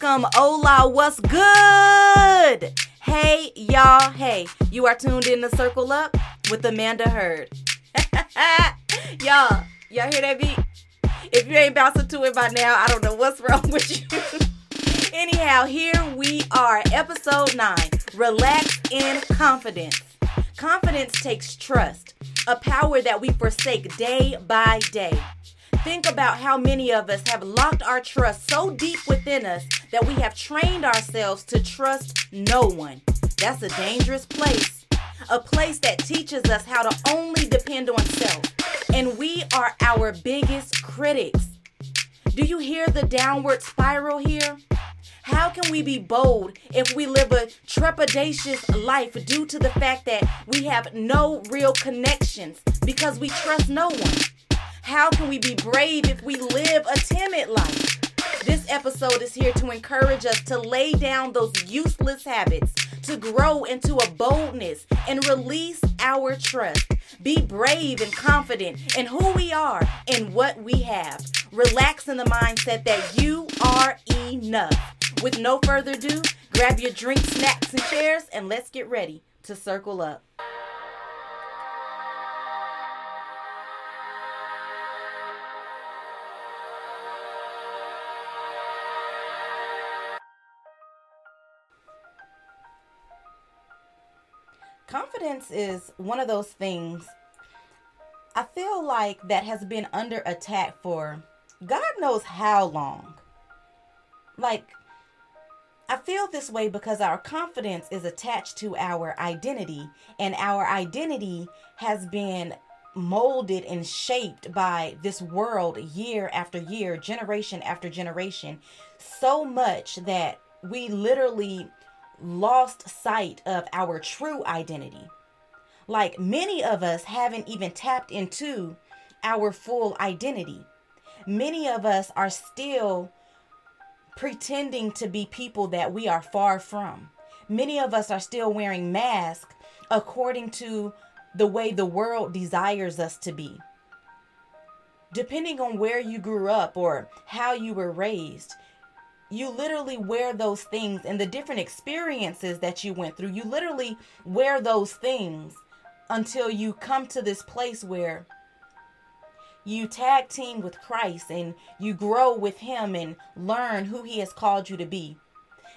welcome. Hola, what's good? Hey, y'all. Hey, you are tuned in to Circle Up with Amanda Heard. y'all, y'all hear that beat? If you ain't bouncing to it by now, I don't know what's wrong with you. Anyhow, here we are, episode 9 Relax in Confidence. Confidence takes trust, a power that we forsake day by day. Think about how many of us have locked our trust so deep within us that we have trained ourselves to trust no one. That's a dangerous place. A place that teaches us how to only depend on self. And we are our biggest critics. Do you hear the downward spiral here? How can we be bold if we live a trepidatious life due to the fact that we have no real connections because we trust no one? How can we be brave if we live a timid life? This episode is here to encourage us to lay down those useless habits, to grow into a boldness and release our trust. Be brave and confident in who we are and what we have. Relax in the mindset that you are enough. With no further ado, grab your drink, snacks, and chairs, and let's get ready to circle up. Confidence is one of those things I feel like that has been under attack for God knows how long. Like, I feel this way because our confidence is attached to our identity, and our identity has been molded and shaped by this world year after year, generation after generation, so much that we literally lost sight of our true identity. Like many of us haven't even tapped into our full identity. Many of us are still pretending to be people that we are far from. Many of us are still wearing masks according to the way the world desires us to be. Depending on where you grew up or how you were raised, you literally wear those things and the different experiences that you went through. You literally wear those things until you come to this place where you tag team with Christ and you grow with Him and learn who He has called you to be.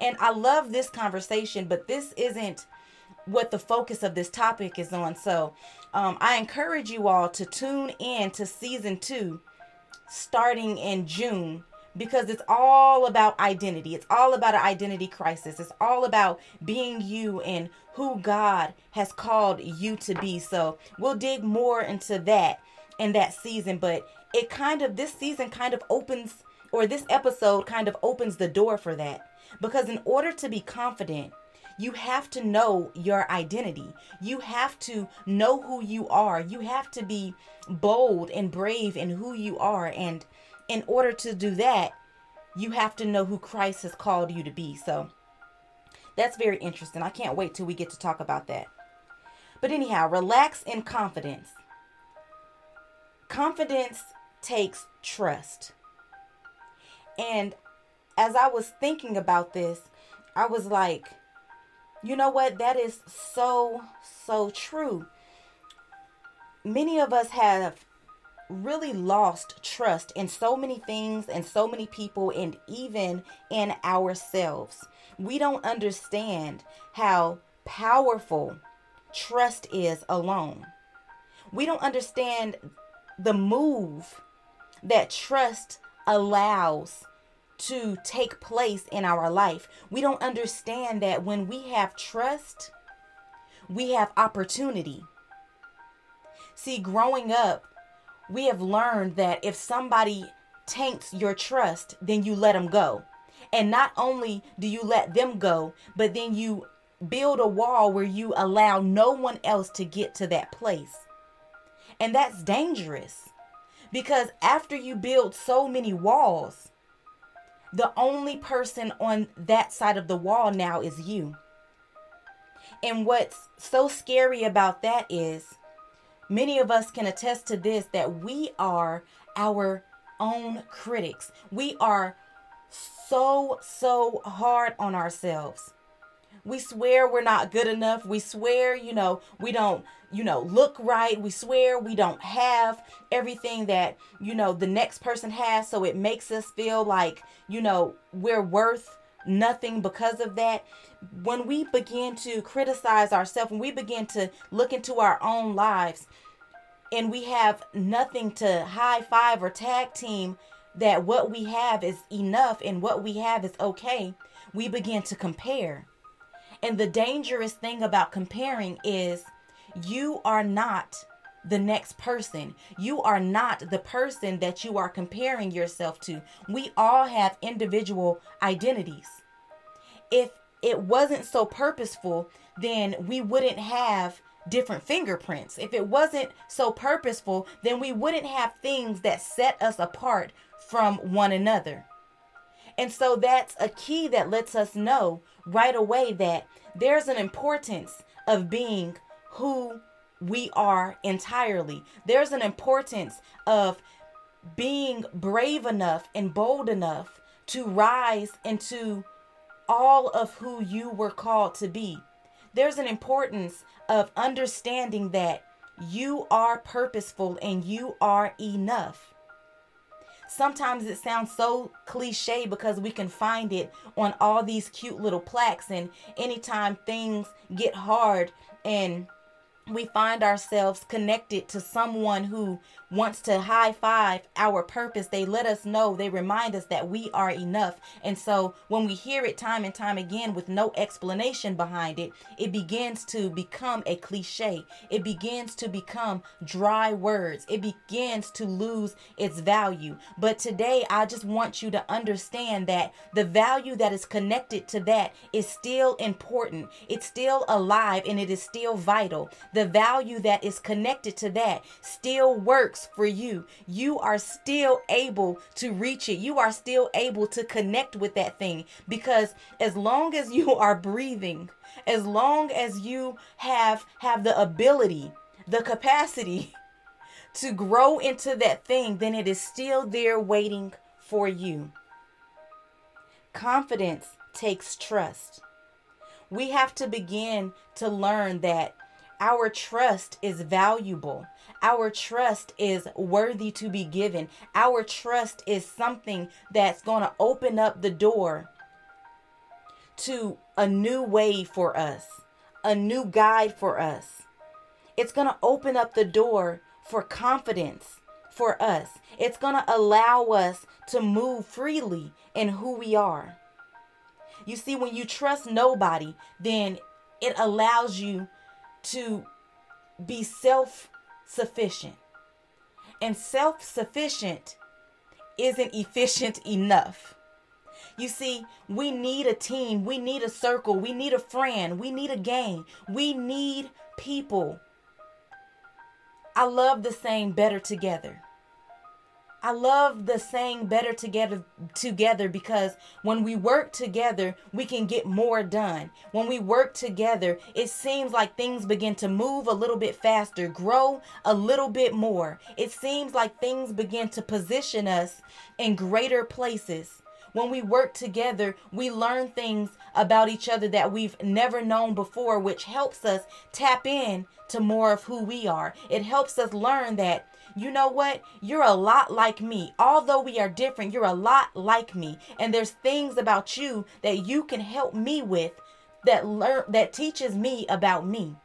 And I love this conversation, but this isn't what the focus of this topic is on. So um, I encourage you all to tune in to season two starting in June because it's all about identity. It's all about an identity crisis. It's all about being you and who God has called you to be. So we'll dig more into that in that season, but it kind of, this season kind of opens, or this episode kind of opens the door for that. Because in order to be confident, you have to know your identity. You have to know who you are. You have to be bold and brave in who you are. And in order to do that, you have to know who Christ has called you to be. So that's very interesting. I can't wait till we get to talk about that. But anyhow, relax in confidence. Confidence takes trust. And as I was thinking about this, I was like, you know what? That is so, so true. Many of us have really lost trust in so many things and so many people and even in ourselves. We don't understand how powerful trust is alone. We don't understand the move that trust allows to take place in our life. We don't understand that when we have trust, we have opportunity. See, growing up, we have learned that if somebody taints your trust, then you let them go. And not only do you let them go, but then you build a wall where you allow no one else to get to that place. And that's dangerous because after you build so many walls, the only person on that side of the wall now is you. And what's so scary about that is Many of us can attest to this that we are our own critics. We are so, so hard on ourselves. We swear we're not good enough. We swear, you know, we don't, you know, look right. We swear we don't have everything that, you know, the next person has. So it makes us feel like, you know, we're worth nothing because of that. When we begin to criticize ourselves, when we begin to look into our own lives, and we have nothing to high five or tag team that what we have is enough and what we have is okay, we begin to compare. And the dangerous thing about comparing is you are not the next person. You are not the person that you are comparing yourself to. We all have individual identities. If it wasn't so purposeful, then we wouldn't have different fingerprints. If it wasn't so purposeful, then we wouldn't have things that set us apart from one another. And so that's a key that lets us know right away that there's an importance of being who we are entirely. There's an importance of being brave enough and bold enough to rise into all of who you were called to be. There's an importance of understanding that you are purposeful and you are enough. Sometimes it sounds so cliche because we can find it on all these cute little plaques, and anytime things get hard and we find ourselves connected to someone who wants to high five our purpose. They let us know, they remind us that we are enough. And so when we hear it time and time again with no explanation behind it, it begins to become a cliche. It begins to become dry words. It begins to lose its value. But today, I just want you to understand that the value that is connected to that is still important. It's still alive and it is still vital the value that is connected to that still works for you. You are still able to reach it. You are still able to connect with that thing because as long as you are breathing, as long as you have have the ability, the capacity to grow into that thing, then it is still there waiting for you. Confidence takes trust. We have to begin to learn that our trust is valuable. Our trust is worthy to be given. Our trust is something that's going to open up the door to a new way for us, a new guide for us. It's going to open up the door for confidence for us. It's going to allow us to move freely in who we are. You see, when you trust nobody, then it allows you to be self sufficient. And self sufficient isn't efficient enough. You see, we need a team, we need a circle, we need a friend, we need a gang, we need people. I love the saying better together. I love the saying better together together because when we work together, we can get more done. When we work together, it seems like things begin to move a little bit faster, grow a little bit more. It seems like things begin to position us in greater places. When we work together, we learn things about each other that we've never known before, which helps us tap in to more of who we are. It helps us learn that you know what? You're a lot like me. Although we are different, you're a lot like me. And there's things about you that you can help me with that learn that teaches me about me.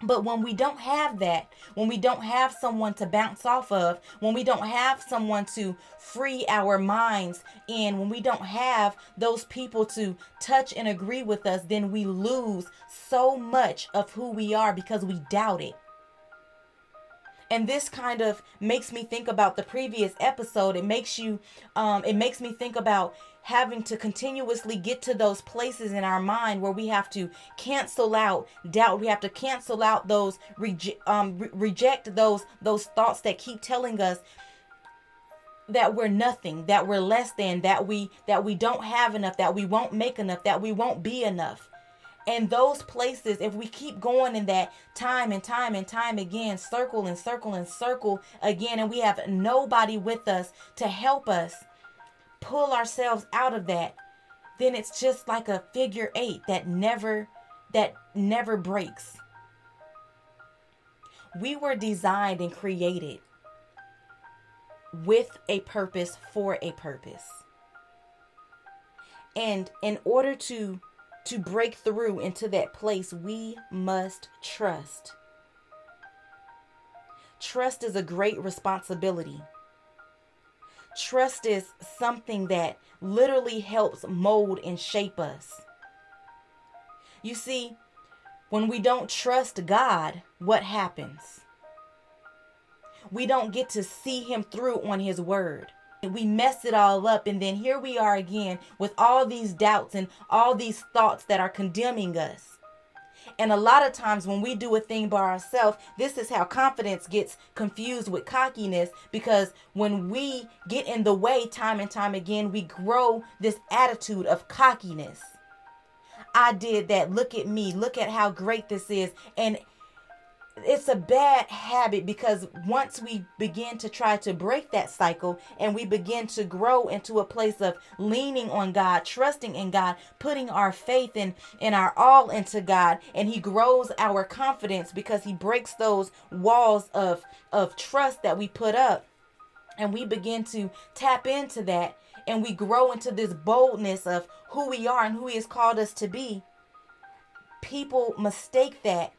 But when we don't have that, when we don't have someone to bounce off of, when we don't have someone to free our minds in, when we don't have those people to touch and agree with us, then we lose so much of who we are because we doubt it. And this kind of makes me think about the previous episode. It makes you, um, it makes me think about having to continuously get to those places in our mind where we have to cancel out doubt we have to cancel out those um re- reject those those thoughts that keep telling us that we're nothing that we're less than that we that we don't have enough that we won't make enough that we won't be enough and those places if we keep going in that time and time and time again circle and circle and circle again and we have nobody with us to help us pull ourselves out of that, then it's just like a figure eight that never that never breaks. We were designed and created with a purpose for a purpose. And in order to to break through into that place, we must trust. Trust is a great responsibility. Trust is something that literally helps mold and shape us. You see, when we don't trust God, what happens? We don't get to see Him through on His word. We mess it all up, and then here we are again with all these doubts and all these thoughts that are condemning us. And a lot of times when we do a thing by ourselves, this is how confidence gets confused with cockiness because when we get in the way time and time again, we grow this attitude of cockiness. I did that. Look at me. Look at how great this is. And it's a bad habit because once we begin to try to break that cycle and we begin to grow into a place of leaning on God, trusting in God, putting our faith in in our all into God, and He grows our confidence because He breaks those walls of of trust that we put up, and we begin to tap into that, and we grow into this boldness of who we are and who He has called us to be. People mistake that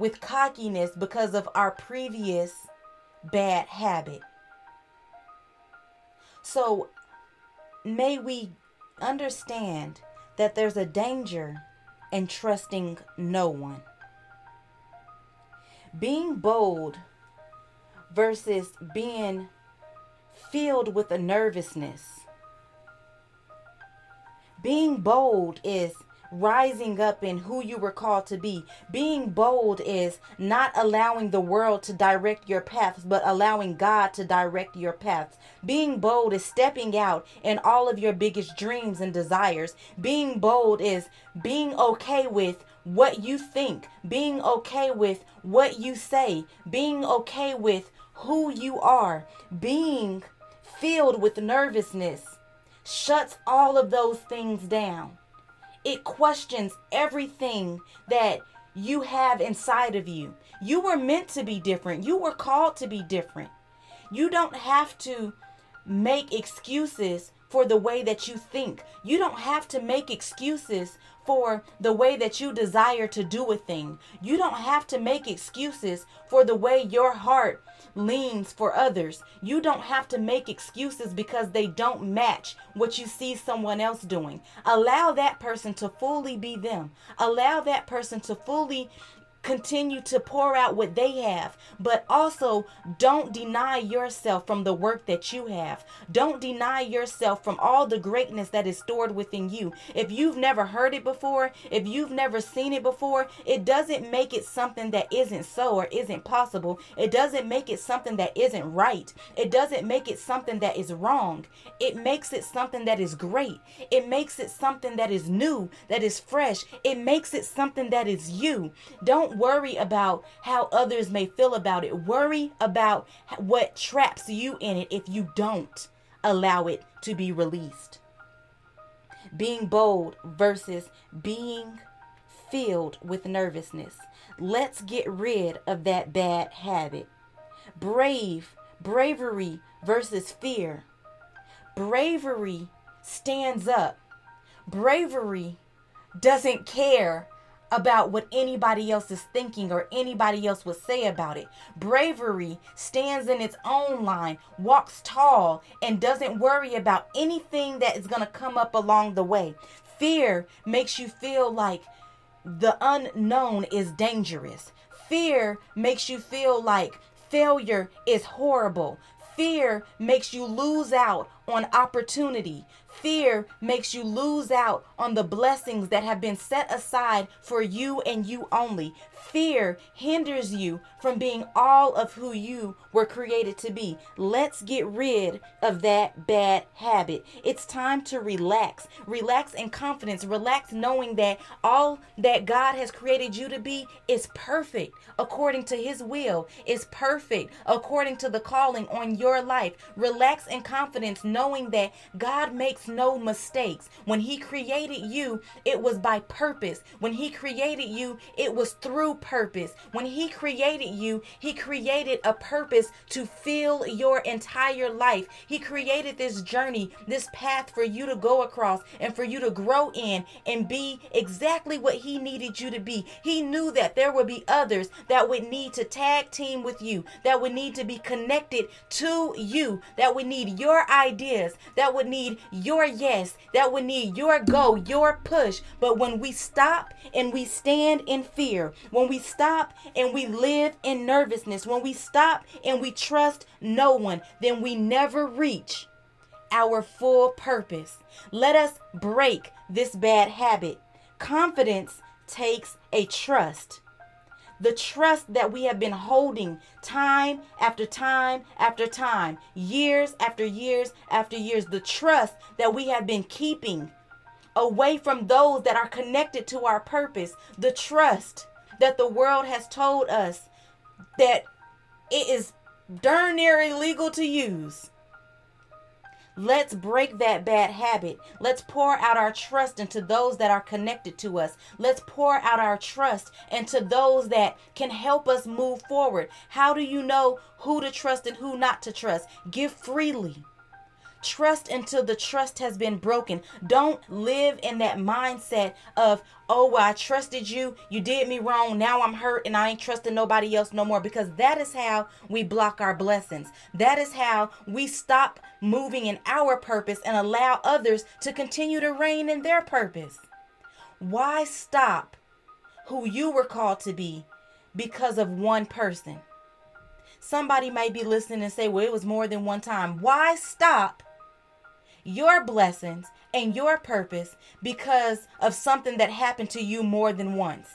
with cockiness because of our previous bad habit. So may we understand that there's a danger in trusting no one. Being bold versus being filled with a nervousness. Being bold is rising up in who you were called to be. Being bold is not allowing the world to direct your paths, but allowing God to direct your paths. Being bold is stepping out in all of your biggest dreams and desires. Being bold is being okay with what you think, being okay with what you say, being okay with who you are, being filled with nervousness shuts all of those things down. It questions everything that you have inside of you. You were meant to be different. You were called to be different. You don't have to make excuses for the way that you think. You don't have to make excuses for the way that you desire to do a thing. You don't have to make excuses for the way your heart leans for others. You don't have to make excuses because they don't match what you see someone else doing. Allow that person to fully be them. Allow that person to fully continue to pour out what they have, but also don't deny yourself from the work that you have. Don't deny yourself from all the greatness that is stored within you. If you've never heard it before, if you've never seen it before, it doesn't make it something that isn't so or isn't possible. It doesn't make it something that isn't right. It doesn't make it something that is wrong. It makes it something that is great. It makes it something that is new, that is fresh. It makes it something that is you. Don't don't worry about how others may feel about it. Worry about what traps you in it if you don't allow it to be released. Being bold versus being filled with nervousness. Let's get rid of that bad habit. Brave, bravery versus fear. Bravery stands up. Bravery doesn't care about what anybody else is thinking or anybody else would say about it. Bravery stands in its own line, walks tall, and doesn't worry about anything that is going to come up along the way. Fear makes you feel like the unknown is dangerous. Fear makes you feel like failure is horrible. Fear makes you lose out on opportunity. Fear makes you lose out on the blessings that have been set aside for you and you only. Fear hinders you from being all of who you were created to be. Let's get rid of that bad habit. It's time to relax. Relax in confidence. Relax knowing that all that God has created you to be is perfect according to his will, is perfect according to the calling on your life. Relax in confidence knowing that God makes no mistakes. When he created you, it was by purpose. When he created you, it was through purpose. When He created you, He created a purpose to fill your entire life. He created this journey, this path for you to go across and for you to grow in and be exactly what He needed you to be. He knew that there would be others that would need to tag team with you, that would need to be connected to you, that would need your ideas, that would need your yes, that would need your go, your push. But when we stop and we stand in fear, when we stop and we live in nervousness, when we stop and we trust no one, then we never reach our full purpose. Let us break this bad habit. Confidence takes a trust. The trust that we have been holding time after time after time, years after years after years, the trust that we have been keeping away from those that are connected to our purpose, the trust that the world has told us that it is darn near illegal to use. Let's break that bad habit. Let's pour out our trust into those that are connected to us. Let's pour out our trust into those that can help us move forward. How do you know who to trust and who not to trust? Give freely. Trust until the trust has been broken. Don't live in that mindset of, oh, well, I trusted you. You did me wrong. Now I'm hurt and I ain't trusting nobody else no more because that is how we block our blessings. That is how we stop moving in our purpose and allow others to continue to reign in their purpose. Why stop who you were called to be because of one person? Somebody may be listening and say, well, it was more than one time. Why stop your blessings and your purpose because of something that happened to you more than once.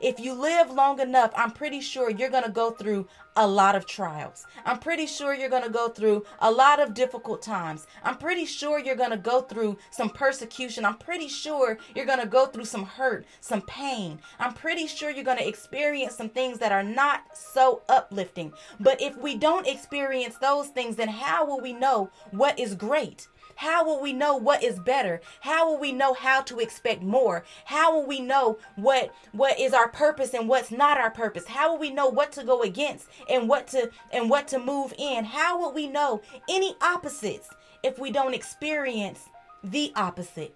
If you live long enough, I'm pretty sure you're going to go through a lot of trials. I'm pretty sure you're going to go through a lot of difficult times. I'm pretty sure you're going to go through some persecution. I'm pretty sure you're going to go through some hurt, some pain. I'm pretty sure you're going to experience some things that are not so uplifting. But if we don't experience those things, then how will we know what is great? How will we know what is better? How will we know how to expect more? How will we know what what is our purpose and what's not our purpose? How will we know what to go against and what to and what to move in? How will we know any opposites if we don't experience the opposite?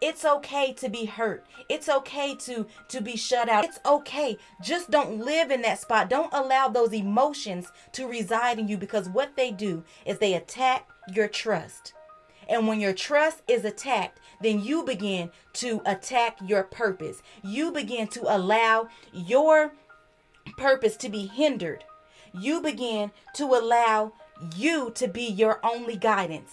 It's okay to be hurt. It's okay to to be shut out. It's okay. Just don't live in that spot. Don't allow those emotions to reside in you because what they do is they attack your trust. And when your trust is attacked, then you begin to attack your purpose. You begin to allow your purpose to be hindered. You begin to allow you to be your only guidance.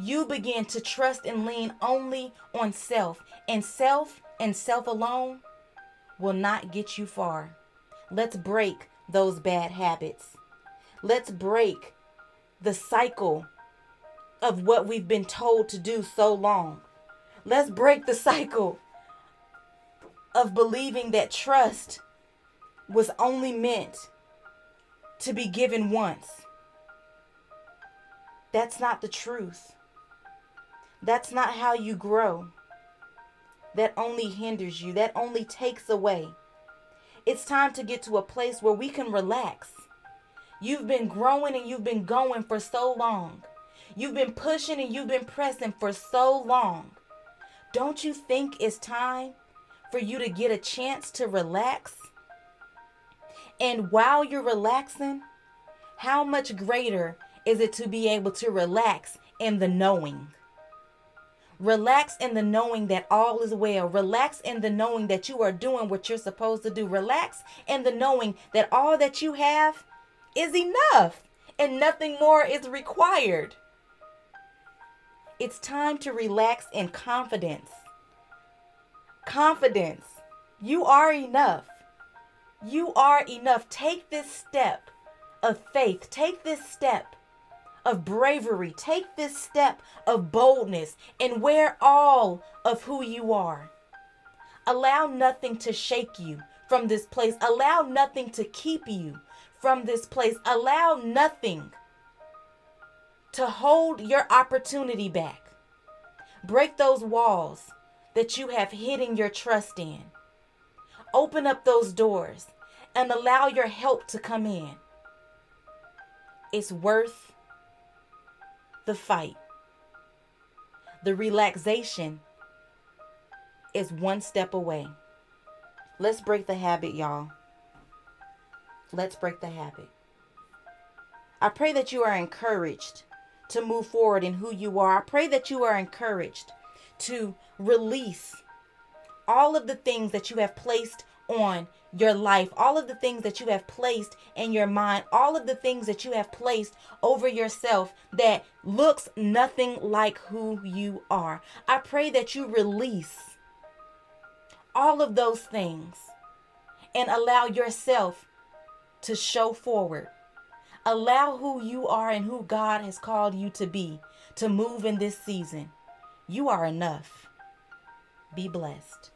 You begin to trust and lean only on self, and self and self alone will not get you far. Let's break those bad habits. Let's break the cycle of what we've been told to do so long. Let's break the cycle of believing that trust was only meant to be given once. That's not the truth. That's not how you grow. That only hinders you, that only takes away. It's time to get to a place where we can relax. You've been growing and you've been going for so long. You've been pushing and you've been pressing for so long. Don't you think it's time for you to get a chance to relax? And while you're relaxing, how much greater is it to be able to relax in the knowing? Relax in the knowing that all is well. Relax in the knowing that you are doing what you're supposed to do. Relax in the knowing that all that you have is enough and nothing more is required. It's time to relax in confidence. Confidence. You are enough. You are enough. Take this step of faith. Take this step of bravery. Take this step of boldness and wear all of who you are. Allow nothing to shake you from this place. Allow nothing to keep you from this place. Allow nothing to hold your opportunity back. Break those walls that you have hidden your trust in. Open up those doors and allow your help to come in. It's worth the fight. The relaxation is one step away. Let's break the habit, y'all. Let's break the habit. I pray that you are encouraged to move forward in who you are. I pray that you are encouraged to release all of the things that you have placed on your life, all of the things that you have placed in your mind, all of the things that you have placed over yourself that looks nothing like who you are. I pray that you release all of those things and allow yourself to show forward. Allow who you are and who God has called you to be to move in this season. You are enough. Be blessed.